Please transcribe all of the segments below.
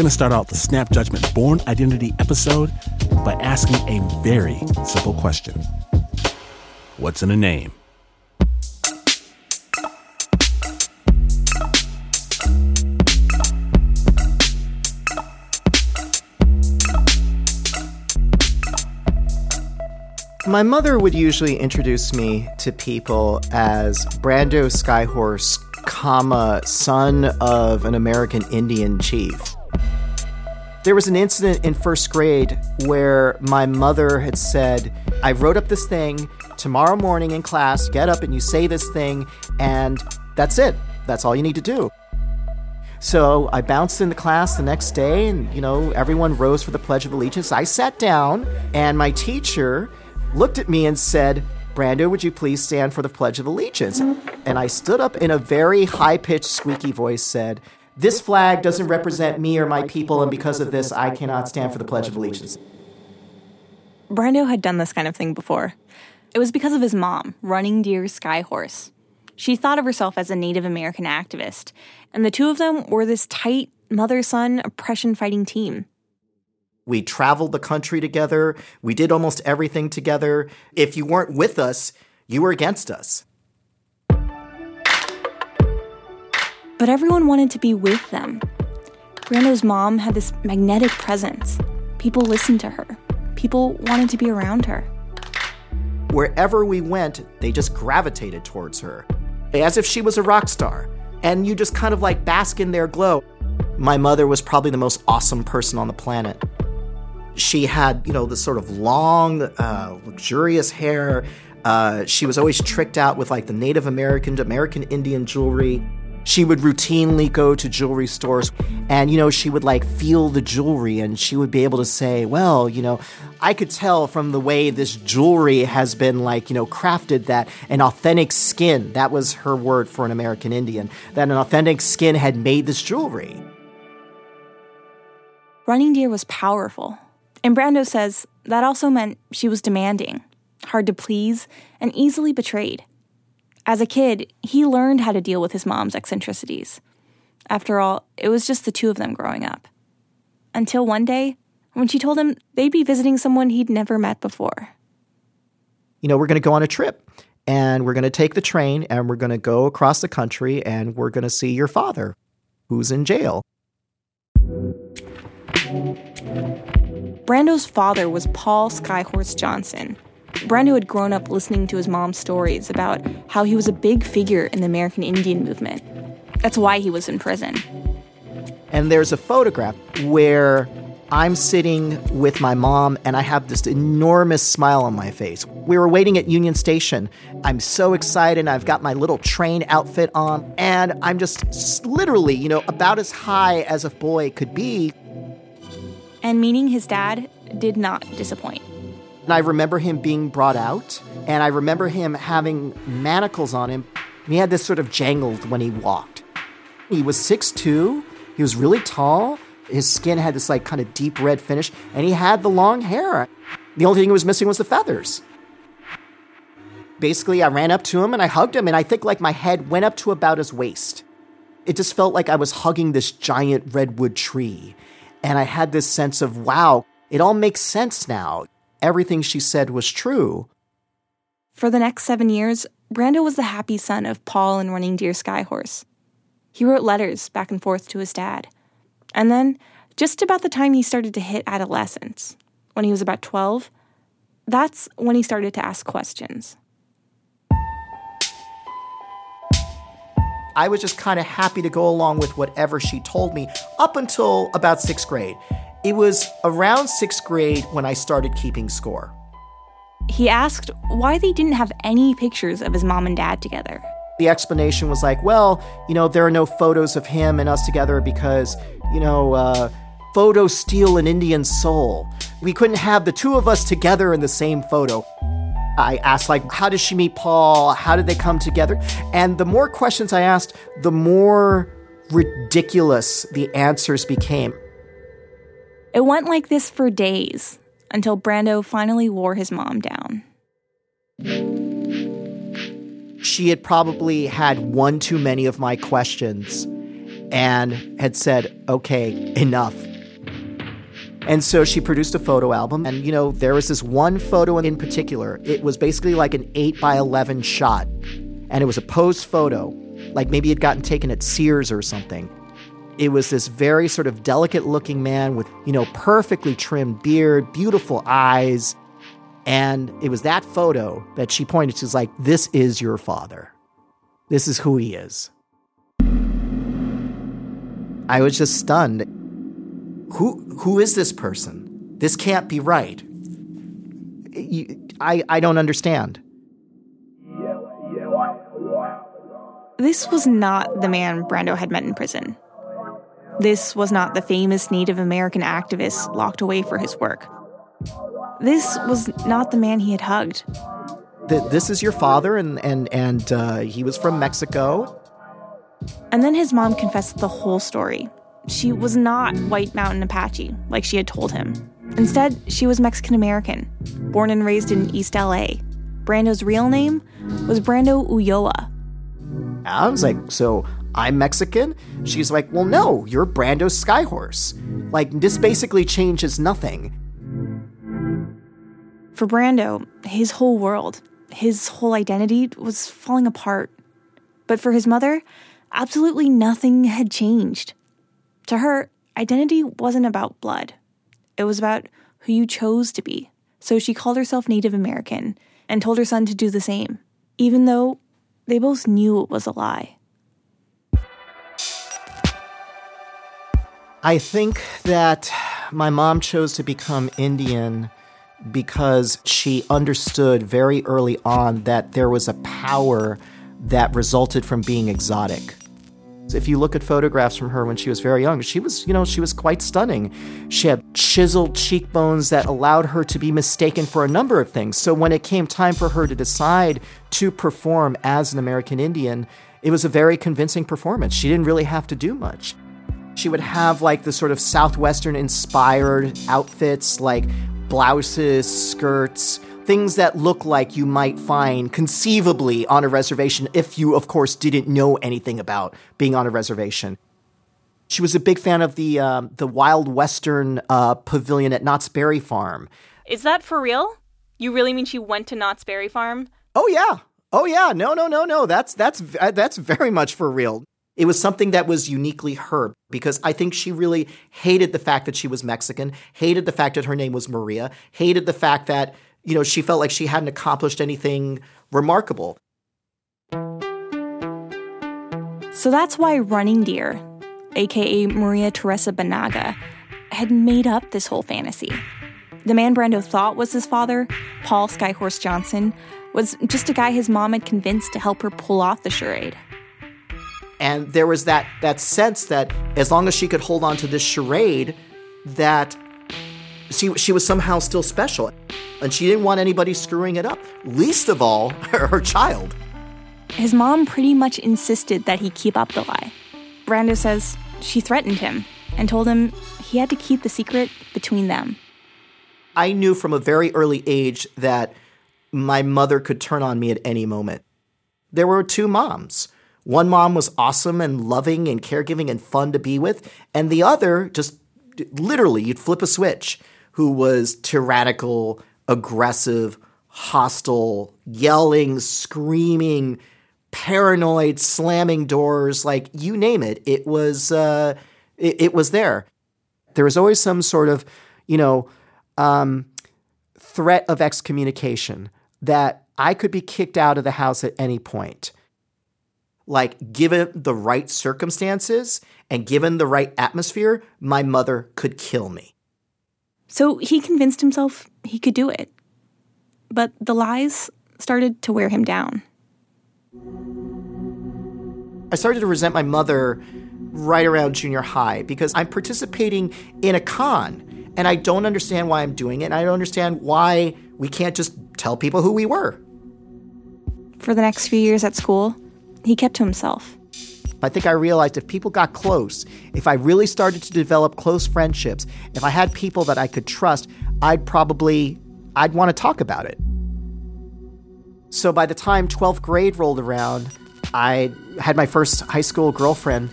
going to start out the Snap Judgment Born Identity episode by asking a very simple question What's in a name? My mother would usually introduce me to people as Brando Skyhorse, comma, son of an American Indian chief. There was an incident in first grade where my mother had said, I wrote up this thing. Tomorrow morning in class, get up and you say this thing, and that's it. That's all you need to do. So I bounced into class the next day, and you know, everyone rose for the Pledge of Allegiance. I sat down, and my teacher looked at me and said, Brando, would you please stand for the Pledge of Allegiance? And I stood up in a very high pitched, squeaky voice, said, This flag doesn't represent me or my people, and because of this, I cannot stand for the Pledge of Allegiance. Brando had done this kind of thing before. It was because of his mom, Running Deer Skyhorse. She thought of herself as a Native American activist, and the two of them were this tight mother son oppression fighting team. We traveled the country together. We did almost everything together. If you weren't with us, you were against us. But everyone wanted to be with them. Brando's mom had this magnetic presence. People listened to her. People wanted to be around her. Wherever we went, they just gravitated towards her, as if she was a rock star. And you just kind of like bask in their glow. My mother was probably the most awesome person on the planet. She had, you know, this sort of long, uh, luxurious hair. Uh, she was always tricked out with like the Native American, American Indian jewelry. She would routinely go to jewelry stores and, you know, she would like feel the jewelry and she would be able to say, well, you know, I could tell from the way this jewelry has been like, you know, crafted that an authentic skin, that was her word for an American Indian, that an authentic skin had made this jewelry. Running Deer was powerful. And Brando says that also meant she was demanding, hard to please, and easily betrayed. As a kid, he learned how to deal with his mom's eccentricities. After all, it was just the two of them growing up. Until one day, when she told him they'd be visiting someone he'd never met before. You know, we're going to go on a trip and we're going to take the train and we're going to go across the country and we're going to see your father, who's in jail. Brando's father was Paul Skyhorse Johnson. Brando had grown up listening to his mom's stories about how he was a big figure in the American Indian movement. That's why he was in prison. And there's a photograph where I'm sitting with my mom and I have this enormous smile on my face. We were waiting at Union Station. I'm so excited. I've got my little train outfit on and I'm just literally, you know, about as high as a boy could be. And meeting his dad did not disappoint. And I remember him being brought out and I remember him having manacles on him. And He had this sort of jangled when he walked. He was 6'2, he was really tall his skin had this like kind of deep red finish, and he had the long hair. The only thing he was missing was the feathers. Basically, I ran up to him and I hugged him, and I think like my head went up to about his waist. It just felt like I was hugging this giant redwood tree. And I had this sense of, wow, it all makes sense now. Everything she said was true. For the next seven years, Brando was the happy son of Paul and Running Deer Skyhorse. He wrote letters back and forth to his dad. And then, just about the time he started to hit adolescence, when he was about 12, that's when he started to ask questions. I was just kind of happy to go along with whatever she told me up until about sixth grade. It was around sixth grade when I started keeping score. He asked why they didn't have any pictures of his mom and dad together. The explanation was like, well, you know, there are no photos of him and us together because, you know, uh, photos steal an Indian soul. We couldn't have the two of us together in the same photo. I asked, like, how did she meet Paul? How did they come together? And the more questions I asked, the more ridiculous the answers became. It went like this for days until Brando finally wore his mom down. She had probably had one too many of my questions and had said, okay, enough. And so she produced a photo album. And, you know, there was this one photo in particular. It was basically like an 8 by 11 shot. And it was a posed photo, like maybe it had gotten taken at Sears or something. It was this very sort of delicate looking man with, you know, perfectly trimmed beard, beautiful eyes. And it was that photo that she pointed to, is like, this is your father. This is who he is. I was just stunned. Who who is this person? This can't be right. I I don't understand. This was not the man Brando had met in prison. This was not the famous Native American activist locked away for his work. This was not the man he had hugged. This is your father, and and and uh, he was from Mexico. And then his mom confessed the whole story. She was not White Mountain Apache, like she had told him. Instead, she was Mexican American, born and raised in East LA. Brando's real name was Brando Ulloa. I was like, so I'm Mexican? She's like, well, no, you're Brando Skyhorse. Like, this basically changes nothing. For Brando, his whole world, his whole identity was falling apart. But for his mother, absolutely nothing had changed. To her, identity wasn't about blood, it was about who you chose to be. So she called herself Native American and told her son to do the same, even though they both knew it was a lie. I think that my mom chose to become Indian because she understood very early on that there was a power that resulted from being exotic. If you look at photographs from her when she was very young, she was, you know, she was quite stunning. She had chiseled cheekbones that allowed her to be mistaken for a number of things. So when it came time for her to decide to perform as an American Indian, it was a very convincing performance. She didn't really have to do much. She would have like the sort of Southwestern inspired outfits, like blouses, skirts, things that look like you might find conceivably on a reservation if you, of course, didn't know anything about being on a reservation. She was a big fan of the um, the Wild Western uh, pavilion at Knott's Berry Farm. Is that for real? You really mean she went to Knott's Berry Farm? Oh yeah, oh yeah. No, no, no, no. That's that's uh, that's very much for real. It was something that was uniquely her because I think she really hated the fact that she was Mexican, hated the fact that her name was Maria, hated the fact that you know, she felt like she hadn't accomplished anything remarkable. So that's why Running Deer, aka Maria Teresa Banaga, had made up this whole fantasy. The man Brando thought was his father, Paul Skyhorse Johnson, was just a guy his mom had convinced to help her pull off the charade. And there was that that sense that as long as she could hold on to this charade, that she she was somehow still special and she didn't want anybody screwing it up, least of all her child. His mom pretty much insisted that he keep up the lie. Brando says she threatened him and told him he had to keep the secret between them. I knew from a very early age that my mother could turn on me at any moment. There were two moms. One mom was awesome and loving and caregiving and fun to be with, and the other just literally, you'd flip a switch, who was tyrannical aggressive, hostile, yelling, screaming, paranoid, slamming doors, like you name it. It was uh, it, it, was there. There was always some sort of, you know, um, threat of excommunication that I could be kicked out of the house at any point. Like, given the right circumstances and given the right atmosphere, my mother could kill me. So he convinced himself he could do it. But the lies started to wear him down. I started to resent my mother right around junior high because I'm participating in a con and I don't understand why I'm doing it. And I don't understand why we can't just tell people who we were. For the next few years at school, he kept to himself. I think I realized if people got close, if I really started to develop close friendships, if I had people that I could trust, I'd probably I'd want to talk about it. So by the time 12th grade rolled around, I had my first high school girlfriend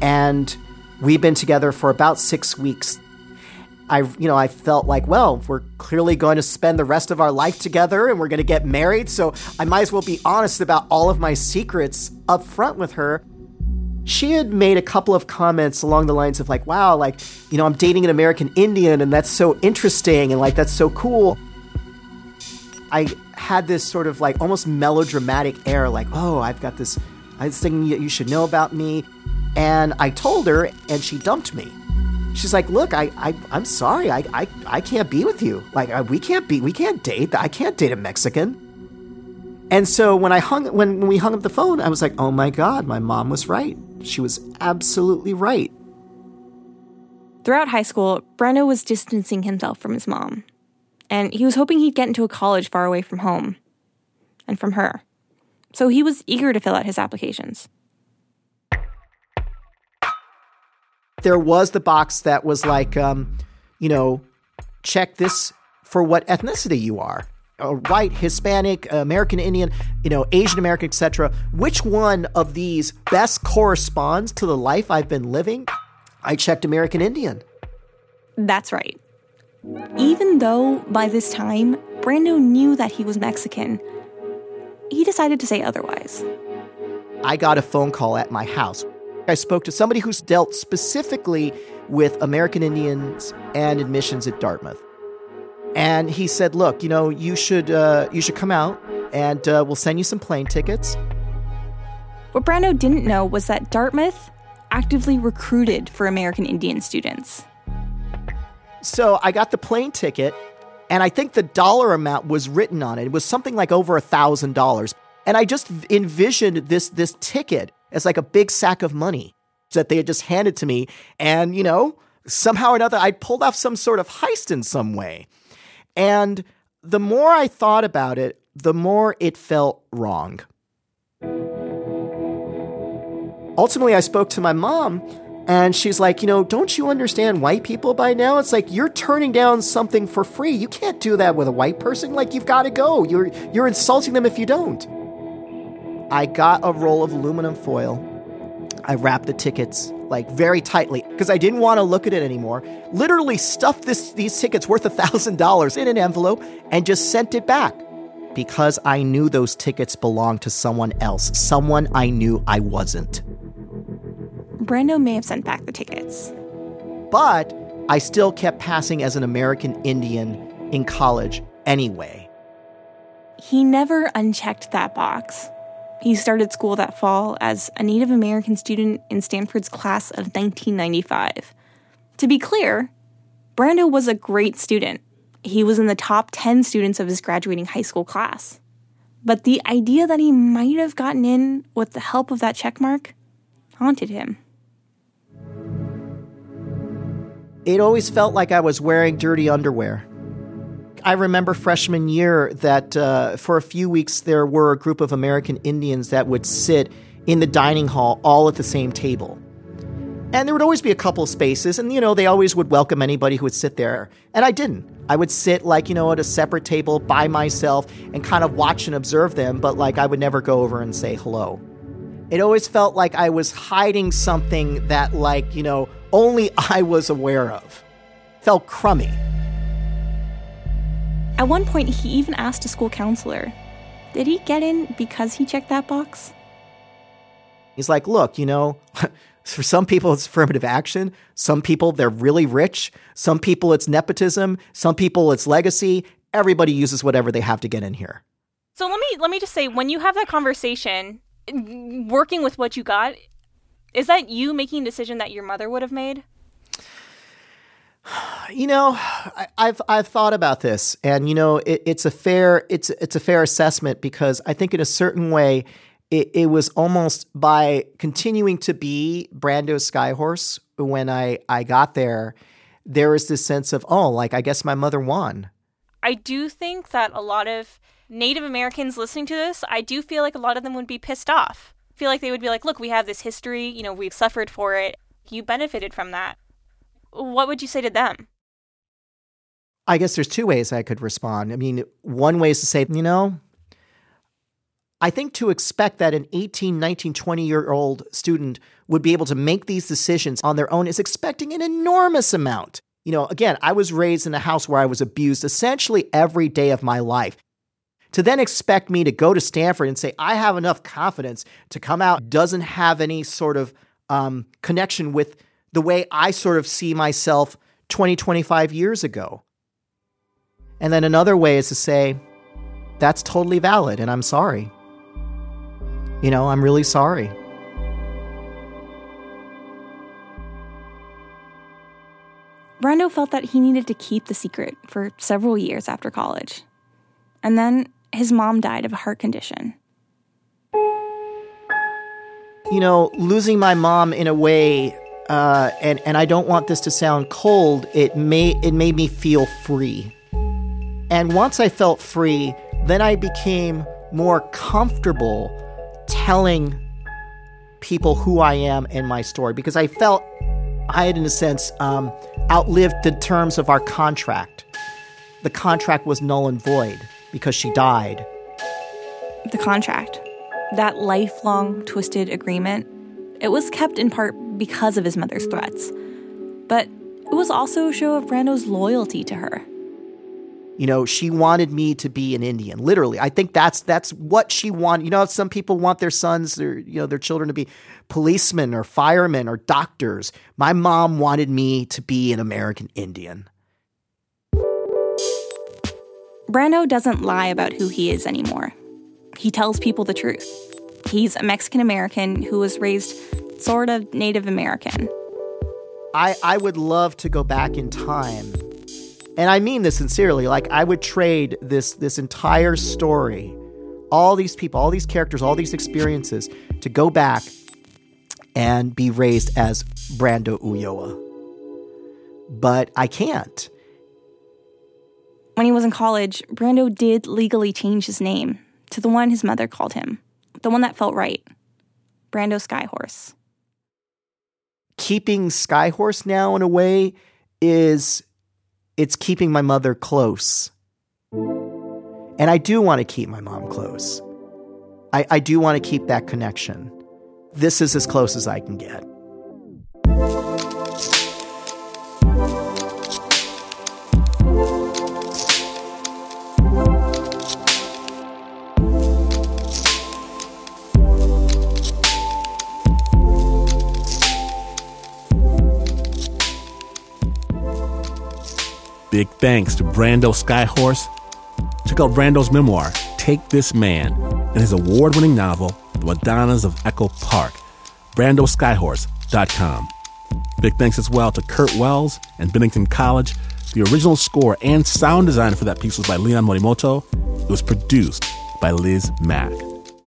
and we'd been together for about 6 weeks. I, you know, I felt like, well, we're clearly going to spend the rest of our life together and we're going to get married, so I might as well be honest about all of my secrets up front with her. She had made a couple of comments along the lines of like, wow, like, you know, I'm dating an American Indian and that's so interesting and like that's so cool. I had this sort of like almost melodramatic air, like, oh, I've got this, I this thing you should know about me. And I told her and she dumped me she's like, "Look, I, I I'm sorry, I, I, I can't be with you. Like, I, we can't be, we can't date. I can't date a Mexican." And so when I hung, when, when we hung up the phone, I was like, "Oh my god, my mom was right. She was absolutely right." Throughout high school, Brando was distancing himself from his mom, and he was hoping he'd get into a college far away from home and from her. So he was eager to fill out his applications. There was the box that was like, um, you know, check this for what ethnicity you are. Uh, white, Hispanic, American Indian, you know, Asian American, etc. Which one of these best corresponds to the life I've been living? I checked American Indian. That's right. Even though by this time Brando knew that he was Mexican, he decided to say otherwise. I got a phone call at my house I spoke to somebody who's dealt specifically with American Indians and admissions at Dartmouth. And he said, "Look, you know, you should uh, you should come out, and uh, we'll send you some plane tickets." What Brando didn't know was that Dartmouth actively recruited for American Indian students. So I got the plane ticket, and I think the dollar amount was written on it. It was something like over a thousand dollars. And I just envisioned this this ticket as like a big sack of money that they had just handed to me. And, you know, somehow or another, I pulled off some sort of heist in some way. And the more I thought about it, the more it felt wrong. Ultimately, I spoke to my mom, and she's like, You know, don't you understand white people by now? It's like you're turning down something for free. You can't do that with a white person. Like, you've got to go. You're, you're insulting them if you don't. I got a roll of aluminum foil. I wrapped the tickets like very tightly because I didn't want to look at it anymore. Literally stuffed this, these tickets worth a thousand dollars in an envelope and just sent it back because I knew those tickets belonged to someone else, someone I knew I wasn't. Brando may have sent back the tickets. But I still kept passing as an American Indian in college anyway. He never unchecked that box. He started school that fall as a Native American student in Stanford's class of 1995. To be clear, Brando was a great student. He was in the top 10 students of his graduating high school class. But the idea that he might have gotten in with the help of that checkmark haunted him. It always felt like I was wearing dirty underwear. I remember freshman year that uh, for a few weeks there were a group of American Indians that would sit in the dining hall all at the same table. And there would always be a couple spaces, and you know, they always would welcome anybody who would sit there. And I didn't. I would sit like, you know, at a separate table by myself and kind of watch and observe them, but like I would never go over and say hello. It always felt like I was hiding something that, like, you know, only I was aware of. Felt crummy. At one point, he even asked a school counselor, Did he get in because he checked that box? He's like, Look, you know, for some people it's affirmative action. Some people, they're really rich. Some people, it's nepotism. Some people, it's legacy. Everybody uses whatever they have to get in here. So let me let me just say when you have that conversation working with what you got is that you making a decision that your mother would have made? You know, I, have I've thought about this, and you know, it, it's a fair it's it's a fair assessment because I think in a certain way, it, it was almost by continuing to be Brando's Skyhorse when I I got there, there was this sense of oh, like I guess my mother won. I do think that a lot of Native Americans listening to this, I do feel like a lot of them would be pissed off. Feel like they would be like, look, we have this history, you know, we've suffered for it. You benefited from that what would you say to them? I guess there's two ways I could respond. I mean, one way is to say, you know, I think to expect that an 18, 19, 20 year old student would be able to make these decisions on their own is expecting an enormous amount You know, again, I was raised in a house where I was abused essentially every day of my life. To then expect me to go to Stanford and say, I have enough confidence to come out doesn't have any sort of um, connection with the way I sort of see myself 20, 25 years ago. And then another way is to say, that's totally valid and I'm sorry. You know, I'm really sorry. Brando felt that he needed to keep the secret for several years after college. And then his mom died of a heart condition. You know, losing my mom in a way, uh, and and I don't want this to sound cold. It made it made me feel free. And once I felt free, then I became more comfortable telling people who I am and my story because I felt I had, in a sense, um, outlived the terms of our contract. The contract was null and void because she died. The contract, that lifelong twisted agreement, it was kept in part because of his mother's threats. But it was also a show of Brando's loyalty to her. You know, she wanted me to be an Indian. Literally, I think that's that's what she wanted. You know, some people want their sons or you know their children to be policemen or firemen or doctors. My mom wanted me to be an American Indian. Brando doesn't lie about who he is anymore. He tells people the truth. He's a Mexican American who was raised sort of Native American. I, I would love to go back in time. And I mean this sincerely. Like I would trade this this entire story, all these people, all these characters, all these experiences to go back and be raised as Brando Ulloa. But I can't. When he was in college, Brando did legally change his name to the one his mother called him, the one that felt right Brando Skyhorse. Keeping Skyhorse now, in a way, is it's keeping my mother close. And I do want to keep my mom close. I, I do want to keep that connection. This is as close as I can get. Big thanks to Brando Skyhorse. Check out Brando's memoir, Take This Man, and his award winning novel, The Madonnas of Echo Park, brandoskyhorse.com. Big thanks as well to Curt Wells and Bennington College. The original score and sound design for that piece was by Leon Morimoto. It was produced by Liz Mak.